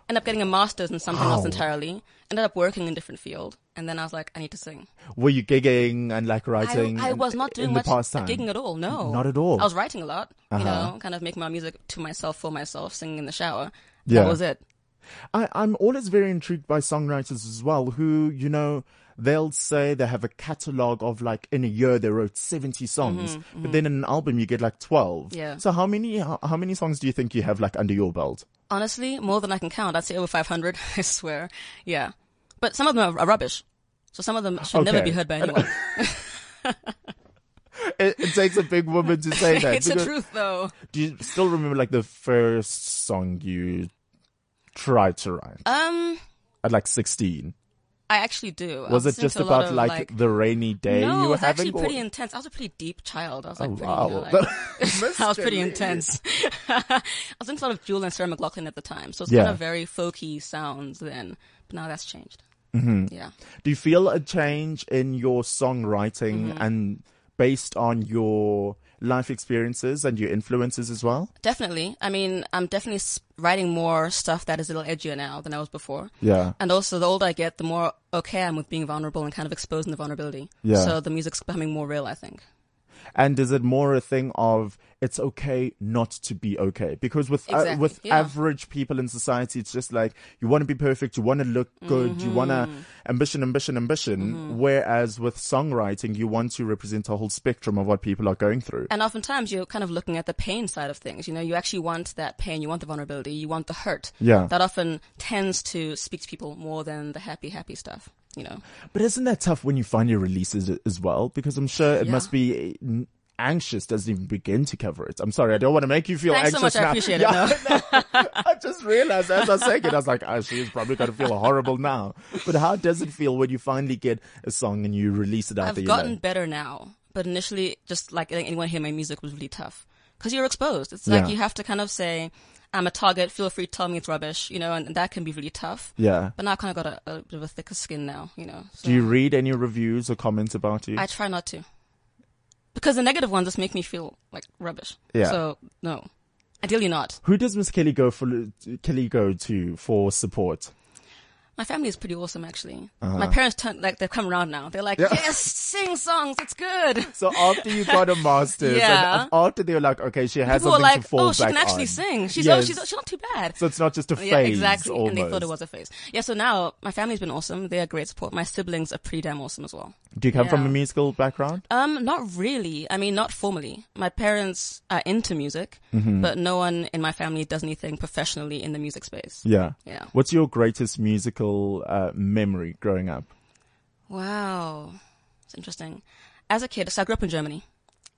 Ended up getting a master's in something else entirely. Ended up working in a different field. And then I was like, I need to sing. Were you gigging and like writing? I, I was not doing in much gigging at all. No, Not at all. I was writing a lot. You Uh-huh. know, kind of making my music to myself, for myself, singing in the shower. Yeah. That was it. I, I'm always very intrigued by songwriters as well who, you know, they'll say they have a catalog of like in a year they wrote 70 songs, but then in an album you get like 12. Mm-hmm, Yeah. So how many, how, how many songs do you think you have like under your belt? Honestly, more than I can count. I'd say over 500, I swear. Yeah. But some of them are, rubbish. So some of them should never be heard by anyone. It, it takes a big woman to say that. it's the truth though. Do you still remember like the first song you tried to write Um, at like 16? I actually do. Was it just to a lot about of, like, the rainy day no, you it was having? actually or- pretty intense. I was a pretty deep child. I was like, Oh, pretty, you know, wow. like- I was pretty intense. I was into a lot of Jewel and Sarah McLachlan at the time, so it's Yeah. kind of very folky sounds then. But now that's changed. Mm-hmm. Yeah, Do you feel a change in your songwriting Mm-hmm. and based on your life experiences and your influences as well? definitely. I mean, I'm definitely writing more stuff that is a little edgier now than I was before. Yeah. And also, the older I get, the more okay I'm with being vulnerable and kind of exposing the vulnerability. Yeah. So the music's becoming more real, I think. And is it more a thing of it's okay not to be okay? Because with uh, with yeah. average people in society, it's just like you want to be perfect, you want to look good, you want Mm-hmm. to ambition, ambition, ambition. Whereas with songwriting, you want to represent a whole spectrum of what people are going through. And oftentimes you're kind of looking at the pain side of things. You know, you actually want that pain, you want the vulnerability, you want the hurt. Yeah. That often tends to speak to people more than the happy, happy stuff. You know. But isn't that tough when you find your releases as well? Because I'm sure it Yeah. must be anxious doesn't even begin to cover it. I'm sorry, I don't want to make you feel Thanks so anxious much, I now. appreciate it, Yeah, I just realized as I was saying it, I was like, oh, she's probably going to feel horrible now. But how does it feel when you finally get a song and you release it out I've gotten know? better now, but initially, just like anyone hear my music was really tough because you're exposed. It's like Yeah. you have to kind of say, "I'm a target. Feel free to tell me it's rubbish," you know, and, that can be really tough. Yeah. But now I've kind of got a, a bit of a thicker skin now, you know. So Do you read any reviews or comments about you? I try not to because the negative ones just make me feel like rubbish. Yeah. So no, ideally not. Who does Miss Kelle go for? Kelle go to for support? My family is pretty awesome, actually. Uh-huh. My parents turn like they've come around now. They're like, "Yes, sing songs. It's good." So after you got a master's, Yeah. and after they were like, okay, she has People were something like, to fall "Oh, she can actually on." sing. She's Yes. oh, she's she's not too bad." So it's not just a phase. Yeah, exactly. Almost. And they thought it was a phase. Yeah, so now my family's been awesome. They are great support. My siblings are pretty damn awesome as well. Do you come from a musical background? Um, not really. I mean, not formally. My parents are into music, Mm-hmm. but no one in my family does anything professionally in the music space. Yeah. Yeah. What's your greatest musical uh, memory growing up? Wow. It's interesting. As a kid, so I grew up in Germany.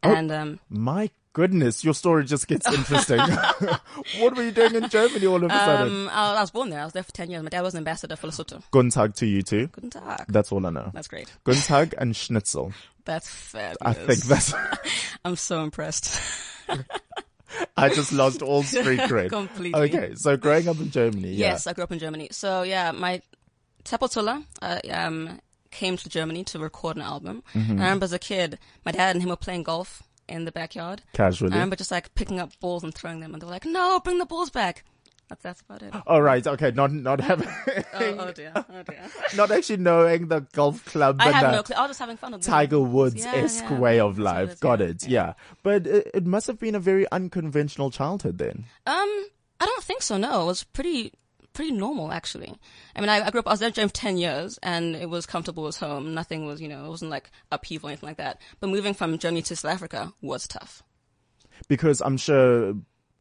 Oh. And, um, My goodness, your story just gets interesting. what were you doing in Germany all of a sudden? um, I I was born there. I was there for 10 years. My dad was an ambassador for Lesotho. Guten Tag to you too. Guten Tag. That's all I know. That's great. Guten Tag and Schnitzel. That's fabulous. I think that's. I'm so impressed. I just lost all street cred. Completely. Okay, so growing up in Germany, yeah. Yes, I grew up in Germany. So yeah, my Tsepo Tshola uh, um, came to Germany to record an album. Mm-hmm. I remember as a kid, my dad and him were playing golf in the backyard. casually. I remember just like picking up balls and throwing them, and they were like, "No, bring the balls back." That's that's about it. All right, okay, not not having, oh, oh dear, oh dear. not actually knowing the golf club, I and had no clue. I was just having fun with. Tiger Woods Yeah, esque yeah. way of life. it is, Got yeah, it, yeah. But it, it must have been a very unconventional childhood then. Um, I don't think so. No, it was pretty pretty normal actually. I mean, I, I grew up. I was there for ten years, and it was comfortable as home. Nothing was, you know, it wasn't like upheaval or anything like that. But moving from Germany to South Africa was tough. because I'm sure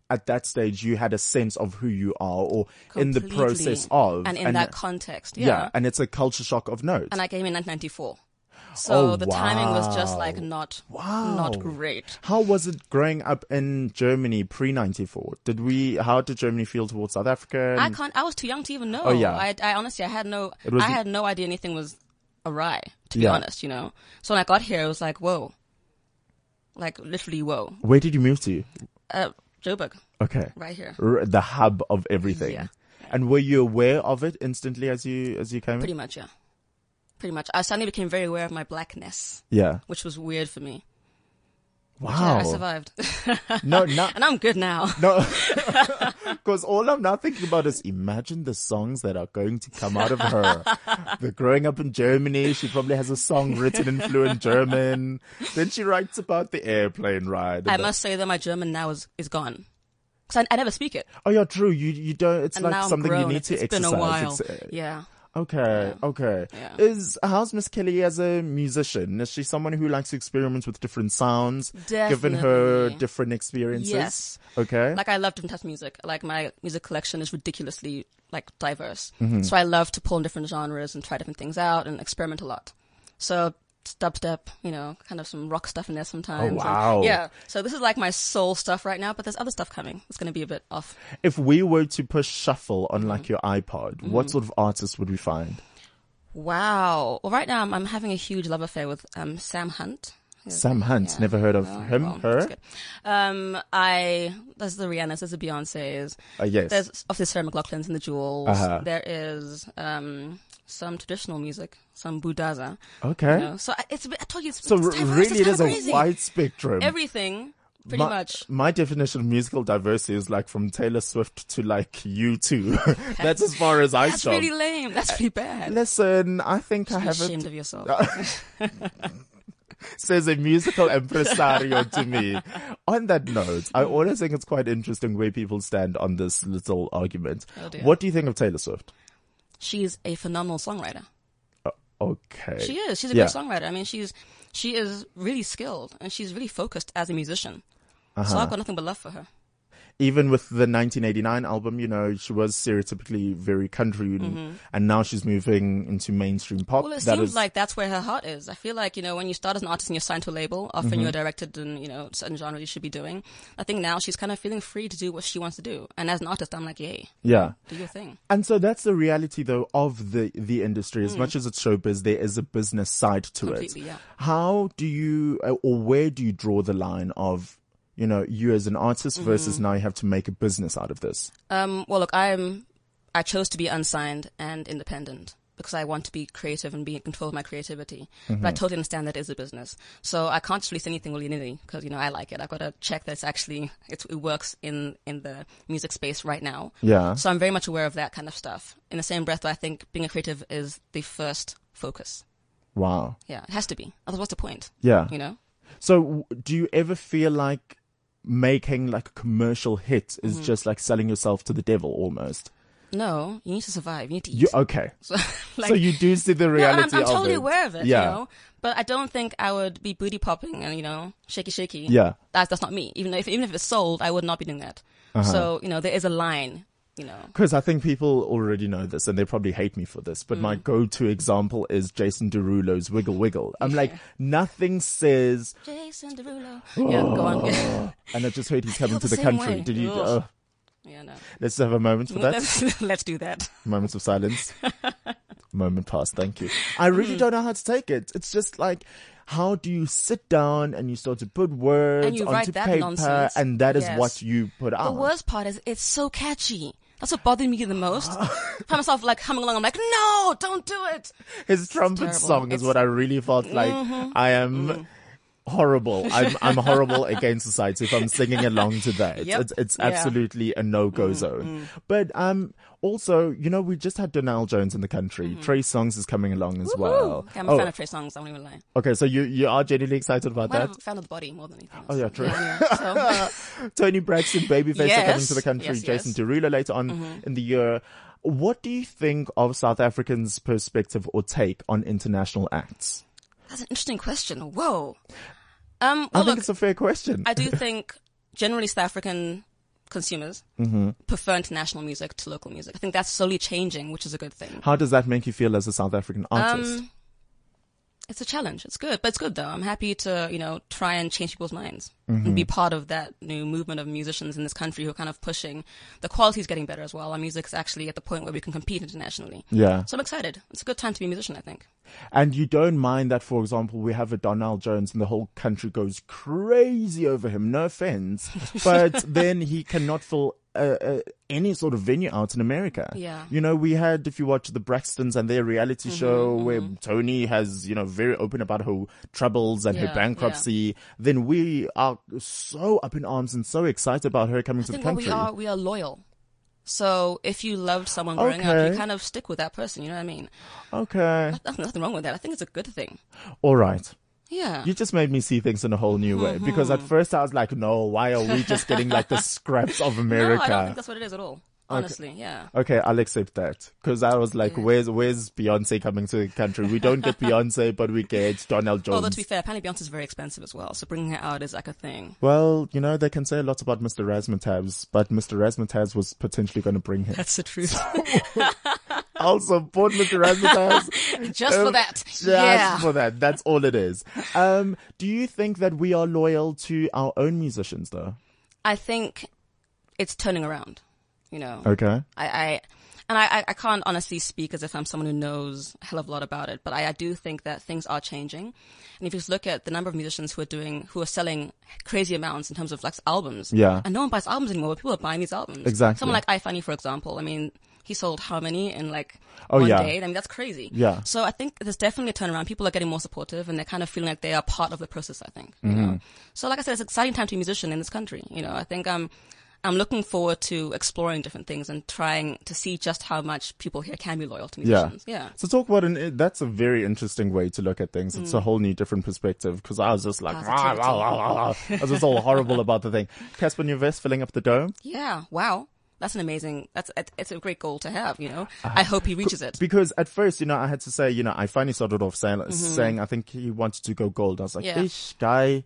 at that stage you had a sense of who you are or in the process of and in that context, yeah. yeah. and it's a culture shock of note. And I came in 1994. So Oh, the timing was just like not Wow. not great. how was it growing up in Germany pre ninety four? Did we? How did Germany feel towards South Africa? I can't. I was too young to even know. Oh, yeah. I, I honestly, I had no. Was- I had no idea anything was awry. To be Yeah. honest, you know. So when I got here, it was like whoa, like literally whoa. Where did you move to? Uh, Joburg, Okay, right here. R- the hub of everything. Yeah. And were you aware of it instantly as you as you came? Pretty in? much, yeah. Pretty much. I suddenly became very aware of my blackness, Yeah. which was weird for me. Wow. I survived, no, no, and I'm good now. no. Because all I'm now thinking about is imagine the songs that are going to come out of her. the growing up in Germany, she probably has a song written in fluent German. Then she writes about the airplane ride. I must say that my German now is is gone. Because I, I never speak it. oh, yeah, true. You you don't. It's And like something grown. you need It's- to it's exercise. been a while. It's, uh, yeah. Okay, okay. Yeah. Is how's Miss Kelle as a musician? Is she someone who likes to experiment with different sounds, given her different experiences? Yes. Okay. Like I love different types of music. Like my music collection is ridiculously like diverse. Mm-hmm. So I love to pull in different genres and try different things out and experiment a lot. So dubstep, you know, kind of some rock stuff in there sometimes. Oh, wow. yeah. So this is like my soul stuff right now, but there's other stuff coming. It's going to be a bit off. if we were to push shuffle on Mm-hmm. like your iPod, what sort of artists would we find? Wow. Well, right now I'm, I'm having a huge love affair with um, Sam Hunt. Sam Hunt. Yeah. Never heard of Oh, him. well, her. Um, I there's the Rihanna's, there's the Beyonces. Uh, yes. There's of the Sarah McLachlan's and the Jewels. Uh-huh. There is um some traditional music, some Budaza. okay. You know? So I- it's I told you it's, so it's really, it is a wide spectrum. everything, pretty my, much. My definition of musical diversity is like from Taylor Swift to like U2. That's as far as I That's stop. really lame. That's pretty bad. Listen, I think I haven't. ashamed of yourself. says a musical impresario to me. On that note, I always think it's quite interesting where people stand on this little argument. Oh, what do you think of Taylor Swift? She's a phenomenal songwriter. Okay. She is. She's a Yeah. great songwriter. I mean, she's she is really skilled and she's really focused as a musician. Uh-huh. So I've got nothing but love for her. Even with the 1989 album, you know, she was stereotypically very country and, and now she's moving into mainstream pop. Mm-hmm. Well, it That seems is- like that's where her heart is. I feel like, you know, when you start as an artist and you're signed to a label, often Mm-hmm. you're directed in, you know, certain genres you should be doing. I think now she's kind of feeling free to do what she wants to do. And as an artist, I'm like, yay, yeah. do your thing. And so that's the reality though of the, the industry. As much as it's showbiz, there is a business side to Mm. Completely, it. yeah. How do you, or where do you draw the line of, you know, you as an artist Mm-hmm. versus now you have to make a business out of this? Um, well, look, I'm, I chose to be unsigned and independent because I want to be creative and be in control of my creativity. But I totally understand that it is a business. So I can't just release anything willy-nilly because, you know, I like it. I've got to check that it's actually, it's, it works in, in the music space right now. Yeah. So I'm very much aware of that kind of stuff. In the same breath, though, I think being a creative is the first focus. Wow. Yeah, it has to be. Otherwise, what's the point? Yeah. You know? So do you ever feel like making like a commercial hit Mm-hmm. is just like selling yourself to the devil almost? No, you need to survive. You need to eat. You, okay. So, like, so you do see the No, reality I'm, I'm of totally it. aware of it, Yeah. you know. But I don't think I would be booty popping and you know shaky shaky. Yeah. that's that's not me. Even if even if it's sold, I would not be doing that. Uh-huh. So you know there is a line. You know, Because I think people already know this and they probably hate me for this, but Mm. my go-to example is Jason Derulo's Wiggle Wiggle. I'm like, nothing says, Jason Derulo. Yeah, go on. And I just heard he's coming to the the country. way. Did you? Ugh. Uh, yeah no. let's have a moment for that. Let's, let's do that. Moments of silence. Moment passed. Thank you. I really Mm. don't know how to take it. It's just like, how do you sit down and you start to put words And you onto write that paper, nonsense. and that is Yes. what you put out. The worst part is it's so catchy. That's what bothered me the most. I find myself like humming along. I'm like, no, don't do it. His trumpet song is It's- Mm-hmm. what I really felt like. I am. Horrible. I'm I'm horrible against society if I'm singing along to that. Yep. It's it's Yeah. Mm-hmm. absolutely a no go zone. But um also, you know, we just had Donell Jones in the country. Trey Songz is coming along as well. Mm-hmm. Okay, I'm a oh, fan of Trey Songz. I won't even lie. okay, so you you are genuinely excited about that? I'm a fan of the body more than anything. Else. Oh, yeah, true. anyway, so, Toni Braxton, Babyface are coming to the country. yes, Jason yes. Mm-hmm. Derulo later on in the year. What do you think of South Africans' perspective or take on international acts? that's an interesting question. Whoa. Um, I think look, it's a fair question. I do think generally South African consumers Mm-hmm. prefer international music to local music. I think that's slowly changing, which is a good thing. How does that make you feel as a South African artist? Um, it's a challenge. It's good, but it's good though. I'm happy to, you know, try and change people's minds and be part of that new movement of musicians in this country who are kind of pushing the quality is getting better as well. Our music's actually at the point where we can compete internationally. yeah. So I'm excited. It's a good time to be a musician, I think. And you don't mind that, for example, we have a Donell Jones and the whole country goes crazy over him. No offense. But then he cannot fill uh, uh, any sort of venue out in America. Yeah. You know, we had, if you watch the Braxtons and their reality Mm-hmm, show where Toni has, you know, very open about her troubles and her Yeah, bankruptcy, then we are so up in arms and so excited about her coming I to the what we country. are, we are loyal. So if you loved someone growing up, you kind of stick with that person. You know what I mean? Okay. Nothing, nothing wrong with that. I think it's a good thing. All right. Yeah. You just made me see things in a whole new way because Mm-hmm. at first I was like, no, why are we just getting like the scraps of America? no? I don't think that's what it is at all. Honestly, yeah. Okay, I'll accept that because I was like, "Where's where's Beyonce coming to the country? We don't get Beyonce, but we get Donell Jones." Although to be fair, apparently Beyonce's very expensive as well, so bringing her out is like a thing. well, you know they can say a lot about Mr. Razzmatazz, but Mr. Razzmatazz was potentially going to bring him. That's the truth. I'll support Mr. Razzmatazz Just for Um, that. Just yeah. for that. That's all it is. Um, do you think that we are loyal to our own musicians, though? I think it's turning around. You know, Okay. I, I and I, I can't honestly speak as if I'm someone who knows a hell of a lot about it, but I, I do think that things are changing. And if you just look at the number of musicians who are doing, who are selling crazy amounts in terms of like albums, Yeah. and no one buys albums anymore, but people are buying these albums. Exactly. Someone like iFunny, for example, I mean, he sold how many in like Oh, one yeah. day? I mean, that's crazy. Yeah. So I think there's definitely a turnaround. People are getting more supportive and they're kind of feeling like they are part of the process, I think. Mm-hmm. know? So like I said, it's an exciting time to be a musician in this country. You know, I think I'm, I'm looking forward to exploring different things and trying to see just how much people here can be loyal to Yeah. musicians. Yeah. So talk about an, eh, that's a very interesting way to look at things. It's a mm. whole new different perspective because I was just like, rah, rah, rah. I was just all horrible about the thing. Cassper Nyovest filling up the dome. Yeah. Wow. That's an amazing, that's, it's a great goal to have, you know. Ah. I hope he reaches it. Because at first, you know, I had to say, you know, I finally started off saying, mm-hmm. saying I think he wanted to go gold. I was like, Mm-hmm. Yeah. ish, guy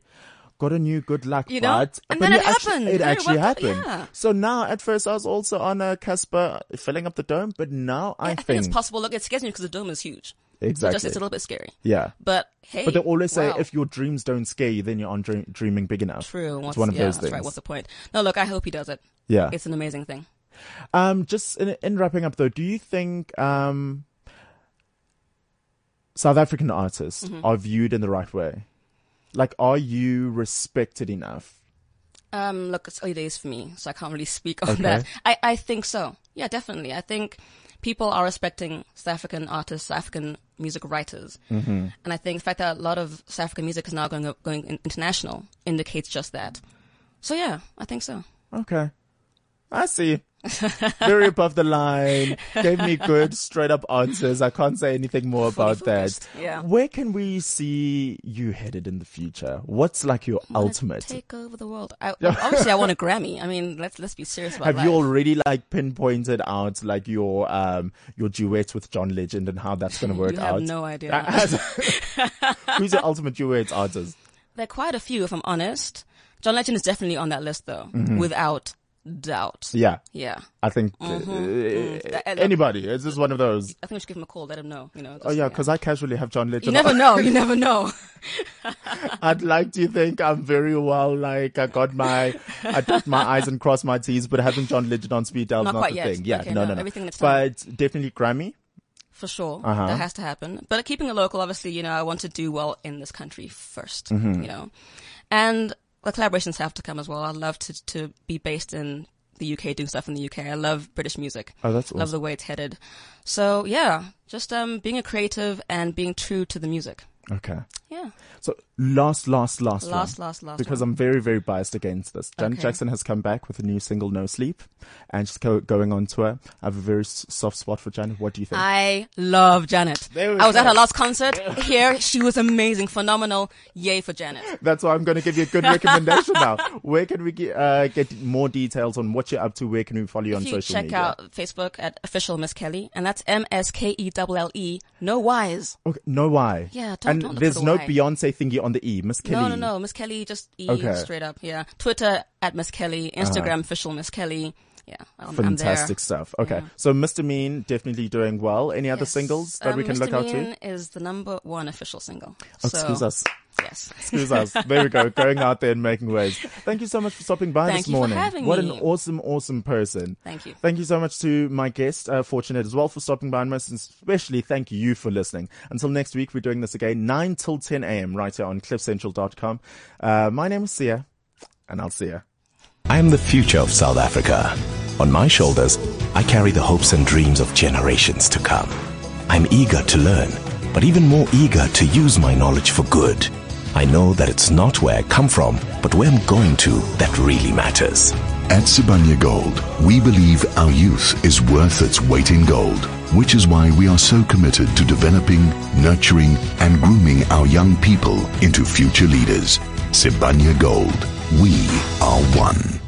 got a new good luck, You know? but, And but then it actually, happened. It actually happened. yeah. So now, at first, I was also on a Cassper filling up the dome, but now I, I think it's possible. Look, it scares me because the dome is huge. So exactly. just, it's a little bit scary. yeah. But hey. But they always say wow. if your dreams don't scare you, then you aren't dream- dreaming big enough. True. It's one of yeah, those that's things. right. What's the point? No, look, I hope he does it. yeah. It's an amazing thing. Um, just in, in wrapping up though, do you think um, South African artists Mm-hmm. are viewed in the right way? Like, are you respected enough? Um, look, it's early days for me, so I can't really speak on Okay. that. I, I think so. Yeah, definitely. I think people are respecting South African artists, South African music writers. Mm-hmm. And I think the fact that a lot of South African music is now going, going international indicates just that. So yeah, I think so. Okay, I see. Very above the line. Gave me good, straight up answers. I can't say anything more about that. yeah. Where can we see you headed in the future? What's like your ultimate? Take over the world. I, obviously, I want a Grammy. I mean, let's let's be serious about Have life. you already like pinpointed out like your um your duet with John Legend and how that's going to work You have out? no idea. Who's your ultimate duet artist? There are quite a few, if I'm honest. John Legend is definitely on that list, though, without doubt. Mm-hmm. Yeah, Yeah. I think uh, Uh, anybody. It's just one of those. I think we should give him a call, let him know. You know. Oh yeah, because I casually have John Legend. you never know. You never know. I'd like to think I'm very well. Like I got my, I dot my I's and cross my T's, but having John Legend on speed dial is Not not the yet. thing. Yeah, Okay, no, no, no, everything in its time. But definitely Grammy. For sure. Uh-huh. That has to happen. But keeping it local, obviously, you know, I want to do well in this country 1st Mm-hmm. you know. And collaborations have to come as well. I'd love to, to be based in the UK, doing stuff in the UK. I love British music. Oh, that's Love the way it's headed. So yeah, just, um, being a creative and being true to the music. Okay. Yeah. So last, last, last, Last, one. last, last Because one. I'm very, very biased against this. Janet Okay. Jackson has come back with a new single, No Sleep, and she's go- going on tour. I have a very s- soft spot for Janet. What do you think? I love Janet. There we I was at her last concert here. She was amazing, phenomenal. Yay for Janet. That's why I'm going to give you a good recommendation now. Where can we get, uh, get more details on what you're up to? Where can we follow you on If you social check media? out Facebook at official Miss Kelle, and that's M S K E L L E, no Y's. Okay, no why. Yeah, don't- and don't look there's for the. Beyonce thingy on the E. Miss Kelle. No, no, no, Miss Kelle, just E Okay. straight up. Yeah, Twitter at Miss Kelle, Instagram official Miss Kelle. Yeah, I'm, I'm. Fantastic stuff. Okay, so Mr. Mean definitely doing well. Any other Yes. singles that Um, we can Mr. look out Mean to? is the number one official single. Oh, so, excuse us. Yes. Excuse us. There we go. Going out there and making waves. Thank you so much for stopping by Thank this you for morning. having what me. an awesome, awesome person. Thank you. Thank you so much to my guest, uh, Fortunate, as well for stopping by, and most especially thank you for listening. Until next week, we're doing this again, 9 till 10 a.m. right here on cliffcentral.com. Uh, my name is Sia, and I'll see you. I am the future of South Africa. On my shoulders, I carry the hopes and dreams of generations to come. I'm eager to learn, but even more eager to use my knowledge for good. I know that it's not where I come from, but where I'm going to that really matters. At Sibanye Gold, we believe our youth is worth its weight in gold, which is why we are so committed to developing, nurturing, and grooming our young people into future leaders. Sibanye Gold, we are one.